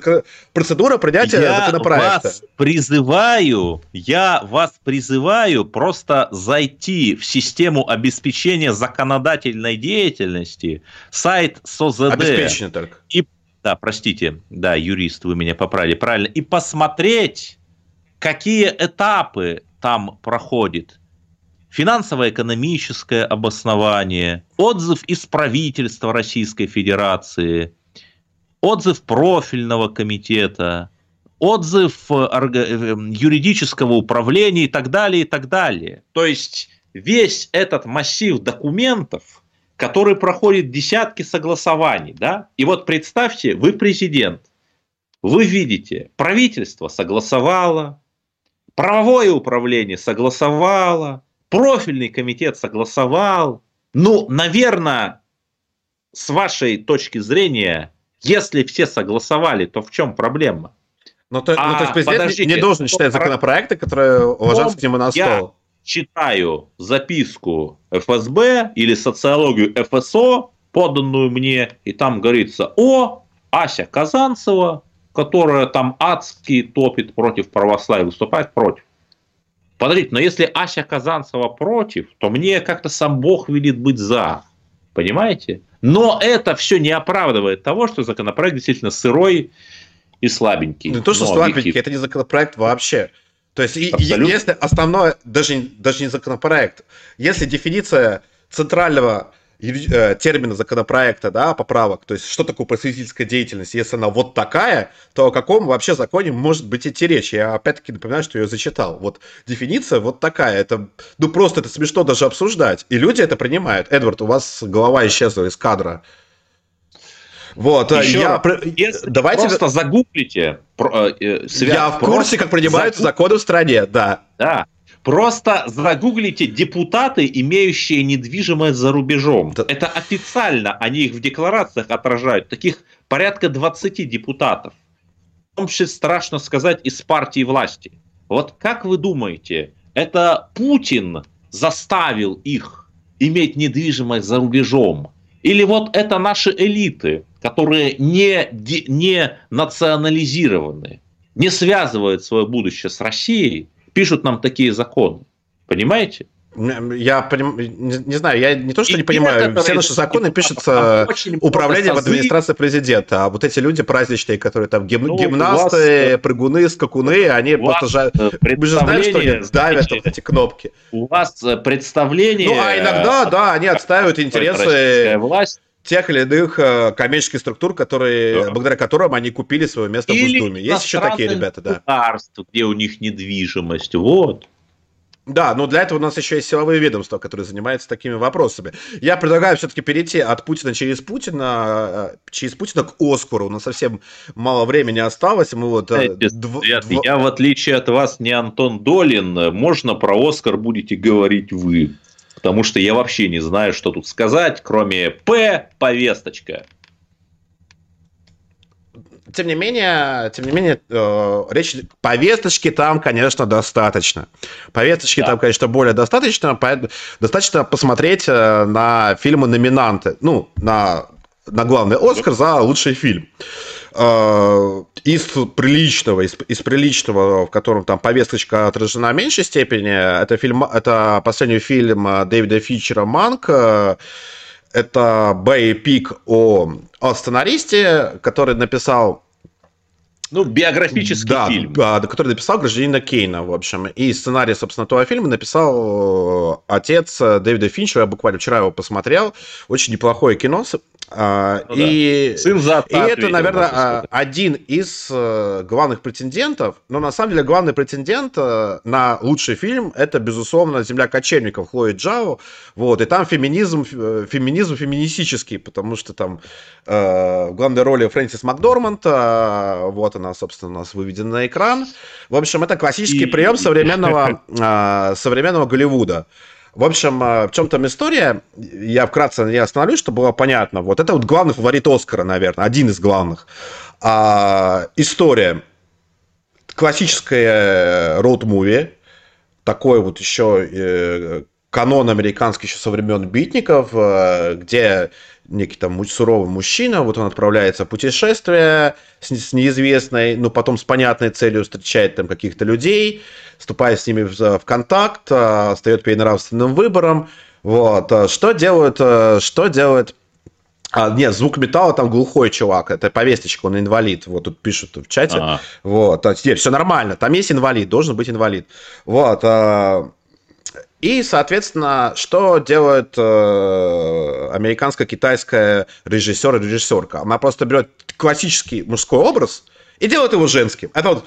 процедура принятия я законопроекта. вас призываю, я вас призываю просто зайти в систему обеспечения законодательной деятельности, сайт СОЗД. Обеспечение только. И да, простите, да, юрист, вы меня поправили, правильно, и посмотреть, какие этапы там проходит. Финансово-экономическое обоснование, отзыв из правительства Российской Федерации, отзыв профильного комитета, отзыв э, э, юридического управления и так далее, и так далее. То есть весь этот массив документов, который проходит десятки согласований, да, и вот представьте, вы президент, вы видите, правительство согласовало, правовое управление согласовало, профильный комитет согласовал. Ну, наверное, с вашей точки зрения, если все согласовали, то в чем проблема? Ну, то, а, ну, то есть президент подождите, не должен читать законопроекты, которые ложатся к нему на стол. Я читаю записку ФСБ или социологию ФСО, поданную мне, и там говорится, о, Ася Казанцева которая там адски топит против православия, выступает против. Подождите, но если Ася Казанцева против, то мне как-то сам Бог велит быть за. Понимаете? Но это все не оправдывает того, что законопроект действительно сырой и слабенький. Не то, что слабенький, это не законопроект вообще. То есть, Абсолютно. если основное, даже, даже не законопроект, если дефиниция центрального термина законопроекта, да, поправок, то есть что такое просветительская деятельность, если она вот такая, то о каком вообще законе может быть идти речь? Я опять-таки напоминаю, что я зачитал. Вот дефиниция вот такая, это, ну просто это смешно даже обсуждать, и люди это принимают. Эдвард, у вас голова исчезла из кадра. Вот, э, Еще я... Если Давайте... просто загуглите. Э, э, я в курсе, как принимаются законы в стране, да. Да, Просто загуглите депутаты, имеющие недвижимость за рубежом. Да. Это официально, они их в декларациях отражают. Таких порядка 20 депутатов. В том числе, страшно сказать, из партии власти. Вот как вы думаете, это Путин заставил их иметь недвижимость за рубежом? Или вот это наши элиты, которые не, не национализированы, не связывают свое будущее с Россией, пишут нам такие законы. Понимаете? Я поним... не, не знаю, я не то, что и не понимаю, все наши законы пишутся управлением в администрации президента, а вот эти люди праздничные, которые там гим... ну, гимнасты, вас, прыгуны, скакуны, они просто жа... мы же знаем, что они давят вот эти кнопки. У вас э, представление... Ну, а иногда, да, они отстаивают интересы власть тех или иных э, коммерческих структур, которые, да. благодаря которым они купили свое место или в Госдуме. Есть еще такие ребята, да. где у них недвижимость, вот. Да, но для этого у нас еще есть силовые ведомства, которые занимаются такими вопросами. Я предлагаю все-таки перейти от Путина через Путина, э, через Путина к Оскару. У нас совсем мало времени осталось. Мы вот, э, Знаете, дв... дв... Я, в отличие от вас, не Антон Долин. Можно про Оскар будете говорить вы потому что я вообще не знаю, что тут сказать, кроме П повесточка. Тем не менее, тем не менее, э, речь повесточки там, конечно, достаточно. Повесточки да. там, конечно, более достаточно. Достаточно посмотреть э, на фильмы номинанты, ну, на на главный Оскар за лучший фильм. Э, из приличного, из, из приличного, в котором там повесточка отражена в меньшей степени, это, фильм, это последний фильм Дэвида Фичера «Манк», это Бэй-пик о, о сценаристе, который написал ну, биографический да, фильм. Да, который написал гражданина Кейна, в общем. И сценарий, собственно, этого фильма написал э, отец Дэвида Финчера. Я буквально вчера его посмотрел. Очень неплохое кино. А, ну, и, да. Сын за и это, наверное, а, один из э, главных претендентов. Но на самом деле главный претендент э, на лучший фильм это, безусловно, «Земля кочевников» Хлои Джао. Вот, и там феминизм, э, феминизм феминистический, потому что там э, в главной роли Фрэнсис Макдорманд. Э, вот она, собственно, у нас выведена на экран. В общем, это классический и... прием современного, э, современного Голливуда. В общем, э, в чем там история, я вкратце не остановлюсь, чтобы было понятно. Вот это вот главный фаворит Оскара, наверное, один из главных. А, история. Классическая роуд-муви, такой вот еще э, канон американский еще со времен битников, э, где некий там суровый мужчина, вот он отправляется в путешествие с, с неизвестной, но потом с понятной целью встречает там каких-то людей, вступает с ними в, в контакт, э, встает перед нравственным выбором. Вот. Э, что делают, э, что делает а, нет, звук металла там глухой чувак, это повесточка, он инвалид, вот тут пишут в чате. А-а. Вот, а теперь все нормально, там есть инвалид, должен быть инвалид. Вот, и, соответственно, что делает э, американско-китайская режиссер и режиссерка? Она просто берет классический мужской образ и делает его женским. Это вот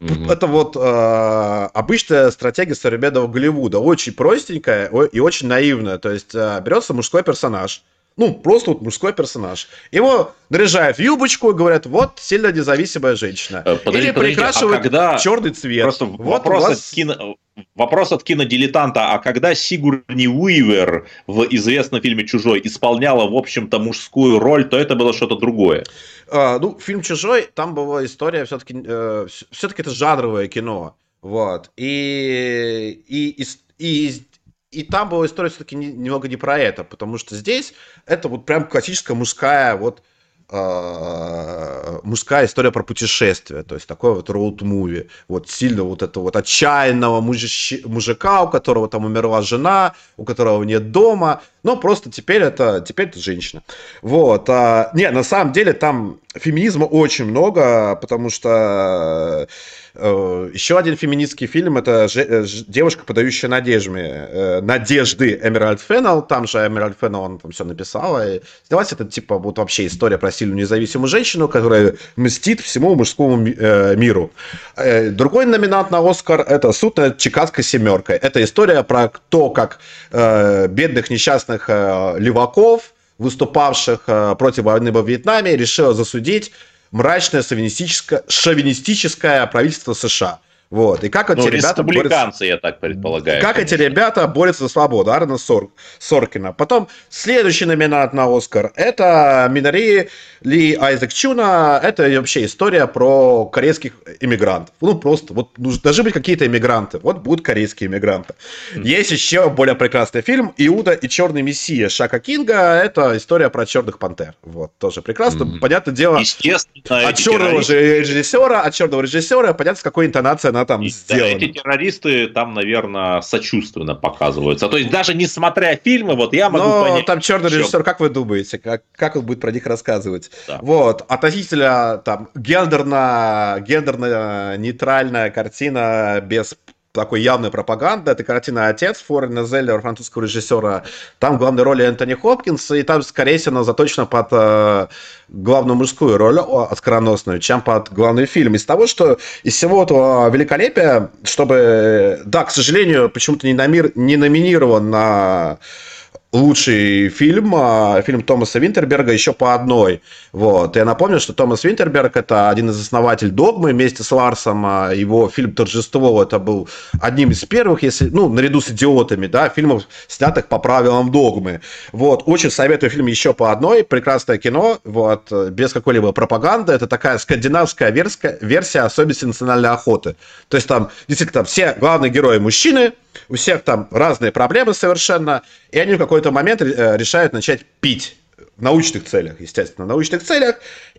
Mm-hmm. Это вот э, обычная стратегия современного Голливуда, очень простенькая и очень наивная. То есть э, берется мужской персонаж, ну, просто вот мужской персонаж. Его наряжают в юбочку и говорят, вот сильно независимая женщина. Э, подожди, Или подожди, прикрашивают а когда... черный цвет. Просто вот вопрос, вас... от кино... вопрос от кинодилетанта. А когда Сигурни Уивер в известном фильме «Чужой» исполняла, в общем-то, мужскую роль, то это было что-то другое. А, ну, фильм «Чужой», там была история, все-таки э, все-таки это жанровое кино. Вот. И, и, и, и и там была история все-таки немного не про это, потому что здесь это вот прям классическая мужская вот мужская история про путешествие, то есть такой вот роуд-муви, вот сильно вот этого вот отчаянного мужичи, мужика, у которого там умерла жена, у которого нет дома, но просто теперь это, теперь это женщина. Вот, а, не, на самом деле там феминизма очень много, потому что Э, Еще один феминистский фильм это э, девушка, подающая надежды, э, надежды Эмеральд Феннелл. Там же Эмеральд Феннелл, он там все написала. И снялась это типа вот вообще история про сильную независимую женщину, которая мстит всему мужскому миру. Другой номинант на Оскар это суд над Чикагской семеркой. Это история про то, как бедных несчастных леваков, выступавших против войны во Вьетнаме, решила засудить мрачное шовинистическое, шовинистическое правительство США. Вот. И как эти ну, ребята борются... я так предполагаю. Как конечно. эти ребята борются за свободу. Арна Сор... Соркина. Потом следующий номинант на Оскар – это Минари Ли Айзек Чуна. Это вообще история про корейских иммигрантов. Ну, просто вот должны быть какие-то иммигранты. Вот будут корейские иммигранты. Mm. Есть еще более прекрасный фильм «Иуда и черный мессия» Шака Кинга. Это история про черных пантер. Вот, тоже прекрасно. Mm. Понятное дело, Естественно, от черного же режиссера, от черного режиссера, понятно, с какой интонацией она там и, сделана. Да, эти террористы там, наверное, сочувственно показываются. То есть даже не смотря фильмы, вот я могу Но понять. там черный режиссер, как вы думаете, как, как он будет про них рассказывать? Да. Вот, относительно там гендерно, гендерно нейтральная картина без такой явной пропаганды. Это картина «Отец» Форена Зеллера, французского режиссера. Там главной роли Энтони Хопкинс, и там, скорее всего, заточена под э, главную мужскую роль, оскароносную, чем под главный фильм. Из того, что из всего этого великолепия, чтобы... Да, к сожалению, почему-то не, номер, не номинирован на лучший фильм, а, фильм Томаса Винтерберга еще по одной. Вот. Я напомню, что Томас Винтерберг это один из основателей Догмы вместе с Ларсом. А, его фильм Торжество это был одним из первых, если, ну, наряду с идиотами, да, фильмов, снятых по правилам Догмы. Вот. Очень советую фильм еще по одной. Прекрасное кино, вот, без какой-либо пропаганды. Это такая скандинавская версия, версия особенностей национальной охоты. То есть там действительно там все главные герои мужчины, у всех там разные проблемы совершенно, и они в какой-то момент э, решают начать пить. В научных целях, естественно, в научных целях.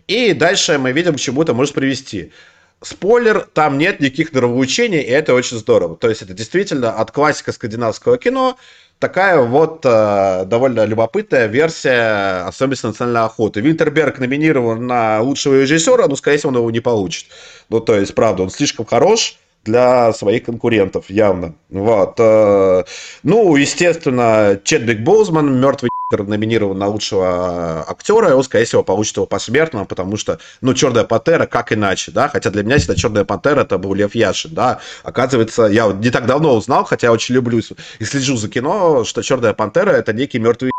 И дальше мы видим, к чему это может привести. Спойлер, там нет никаких нравоучений, и это очень здорово. То есть это действительно от классика скандинавского кино такая вот э, довольно любопытная версия особенности национальной охоты. Винтерберг номинирован на лучшего режиссера, но, скорее всего, он его не получит. Ну, то есть, правда, он слишком хорош, для своих конкурентов, явно. Вот. Э, ну, естественно, Чедвик Боузман, мертвый номинирован на лучшего актера, и он, скорее всего, получит его посмертно, потому что, ну, Черная Пантера, как иначе, да, хотя для меня всегда Черная Пантера это был Лев Яшин, да, оказывается, я не так давно узнал, хотя я очень люблю и слежу за кино, что Черная Пантера это некий мертвый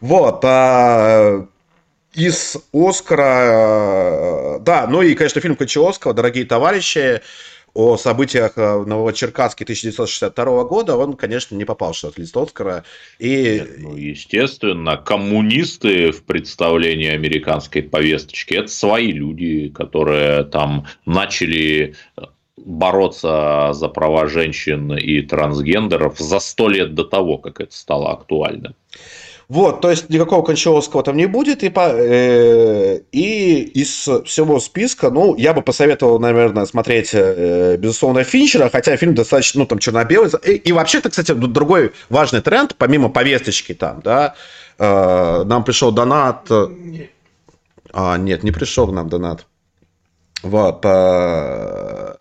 вот, а, из Оскара, да, ну и, конечно, фильм Кончаловского «Дорогие товарищи», о событиях э, Новочеркасске 1962 года, он, конечно, не попал в шорт-лист Оскара. И... Нет, ну, естественно, коммунисты в представлении американской повесточки – это свои люди, которые там начали бороться за права женщин и трансгендеров за сто лет до того, как это стало актуальным. Вот, то есть никакого Кончаловского там не будет. И, по, э, и из всего списка, ну, я бы посоветовал, наверное, смотреть, э, безусловно, Финчера, хотя фильм достаточно, ну, там, черно-белый. И, и вообще-то, кстати, другой важный тренд, помимо повесточки там, да, э, нам пришел донат. А, нет, не пришел к нам донат. Вот. Э,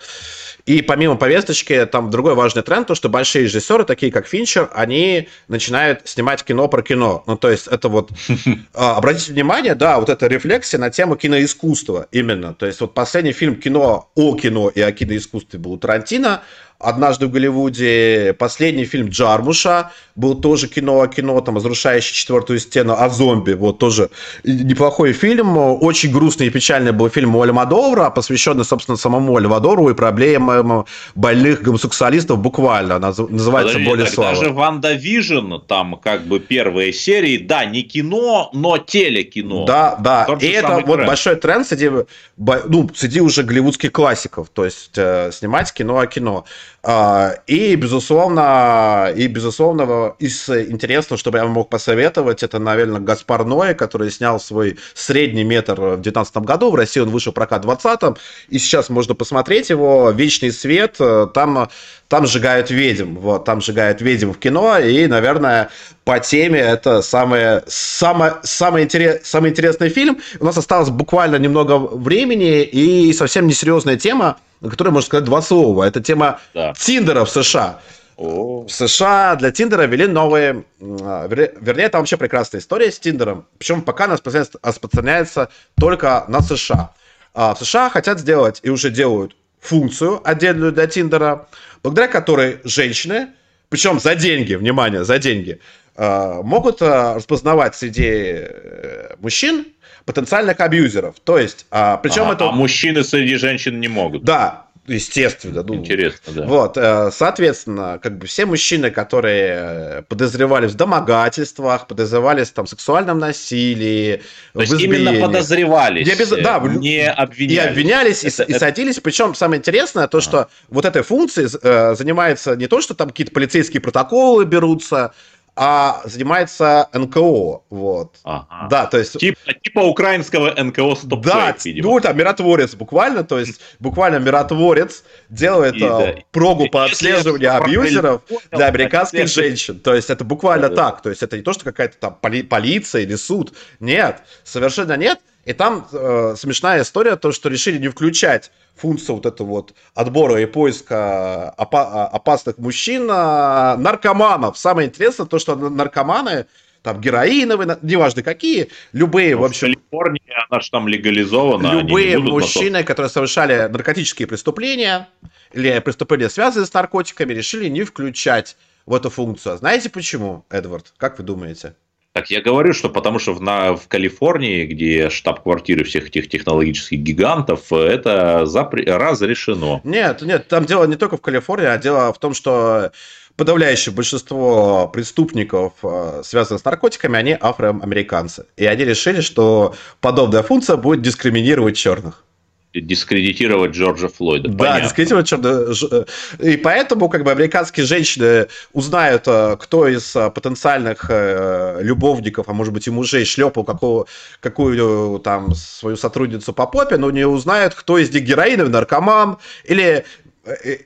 и помимо повесточки, там другой важный тренд, то, что большие режиссеры, такие как Финчер, они начинают снимать кино про кино. Ну, то есть это вот, а, обратите внимание, да, вот эта рефлексия на тему киноискусства именно. То есть вот последний фильм «Кино о кино» и о киноискусстве был у Тарантино, «Однажды в Голливуде», последний фильм Джармуша, был тоже кино о кино, там, разрушающий четвертую стену о зомби, вот тоже неплохой фильм, очень грустный и печальный был фильм Альмадовара, посвященный, собственно, самому Альмадовару и проблемам больных гомосексуалистов буквально, называется Подожди, «Боль и слава». Даже «WandaVision», там как бы первые серии, да, не кино, но телекино. Да, да, и это вот тренд. большой тренд среди, ну, среди уже голливудских классиков, то есть э, снимать кино о кино. А, и, безусловно, и, безусловно, из интересного, чтобы я мог посоветовать, это, наверное, Гаспар Ноэ, который снял свой средний метр в 2019 году. В России он вышел прокат в 2020. И сейчас можно посмотреть его. «Вечный свет». Там, там сжигают ведьм. Вот, там сжигают ведьм в кино. И, наверное, по теме это самое, самое, самый, интерес, самый интересный фильм. У нас осталось буквально немного времени и совсем несерьезная тема – на которой можно сказать два слова. Это тема да. Тиндера в США. В США для Тиндера ввели новые, а, вернее, это вообще прекрасная история с Тиндером. Причем пока она распространяется только на США. А в США хотят сделать и уже делают функцию отдельную для Тиндера, благодаря которой женщины, причем за деньги, внимание, за деньги, а, могут распознавать среди э, мужчин потенциальных абьюзеров. То есть, а, причем а, это... А мужчины среди женщин не могут. Да, естественно. Ну, Интересно, да. Вот, э, соответственно, как бы все мужчины, которые подозревались в домогательствах, подозревались там в сексуальном насилии, То есть именно подозревались, не, без... да, не обвинялись. И обвинялись, это, и, это... и садились. Причем самое интересное, то, что а. вот этой функцией э, занимается не то, что там какие-то полицейские протоколы берутся, а занимается НКО, вот. Ага. Да, то есть... Типа, типа украинского НКО стоп Да, видимо. ну, там миротворец буквально, то есть буквально миротворец делает и, да. прогу и, по отслеживанию абьюзеров для американских женщин. То есть это буквально да, так, то есть это не то, что какая-то там поли- полиция или суд, нет, совершенно нет. И там э, смешная история, то, что решили не включать функцию вот этого вот отбора и поиска опа- опасных мужчин, а наркоманов. Самое интересное то, что наркоманы, там героиновые, неважно какие, любые ну, вообще. В Калифорнии она же там легализована. Любые мужчины, которые совершали наркотические преступления или преступления, связанные с наркотиками, решили не включать в эту функцию. Знаете почему, Эдвард? Как вы думаете? Так я говорю, что потому что в, на, в Калифорнии, где штаб-квартиры всех этих технологических гигантов, это запре- разрешено. Нет, нет, там дело не только в Калифорнии, а дело в том, что подавляющее большинство преступников, э, связанных с наркотиками, они афроамериканцы. И они решили, что подобная функция будет дискриминировать черных дискредитировать Джорджа Флойда. Да, Понятно. дискредитировать Джорджа. И поэтому как бы американские женщины узнают, э, кто из э, потенциальных э, любовников, а может быть и мужей, шлепал какого, какую там свою сотрудницу по попе, но не узнают, кто из них героиновый наркоман или э,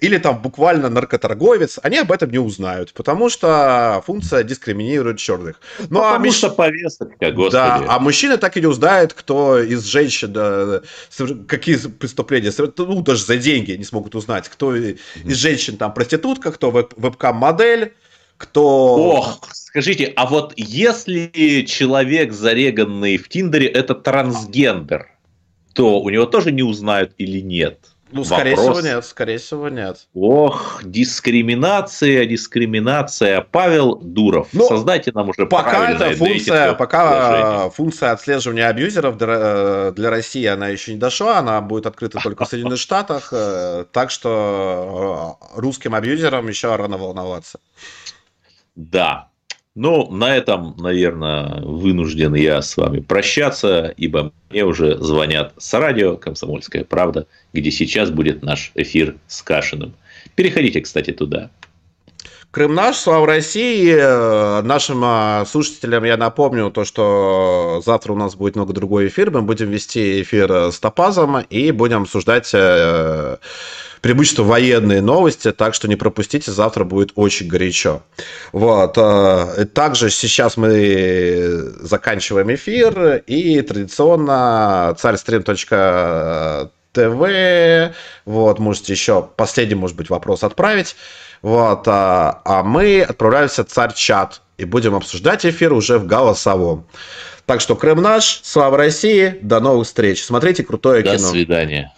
или там буквально наркоторговец, они об этом не узнают, потому что функция дискриминирует черных. Ну, а потому а что повестка, господи. Да, а мужчины так и не узнают, кто из женщин, какие преступления, ну, даже за деньги не смогут узнать, кто из женщин там проститутка, кто веб-кам-модель, кто... Ох, скажите, а вот если человек, зареганный в Тиндере, это трансгендер, то у него тоже не узнают или нет? Ну, скорее Вопрос. всего, нет, скорее всего, нет. Ох, дискриминация, дискриминация. Павел Дуров, ну, создайте нам уже пока это функция, пока функция отслеживания абьюзеров для, для России она еще не дошла, она будет открыта только в Соединенных Штатах, э, так что э, русским абьюзерам еще рано волноваться. Да. Ну, на этом, наверное, вынужден я с вами прощаться, ибо мне уже звонят с радио «Комсомольская правда», где сейчас будет наш эфир с Кашиным. Переходите, кстати, туда. Крым наш, слава России. Нашим а, слушателям я напомню то, что завтра у нас будет много другой эфир. Мы будем вести эфир с Топазом и будем обсуждать э, преимущество военные новости, так что не пропустите, завтра будет очень горячо. Вот. Э, также сейчас мы заканчиваем эфир, и традиционно царьстрим.тв, вот, можете еще последний, может быть, вопрос отправить. Вот, а, а мы отправляемся в царь-чат и будем обсуждать эфир уже в голосовом. Так что Крым наш, слава России, до новых встреч. Смотрите крутое до кино. До свидания.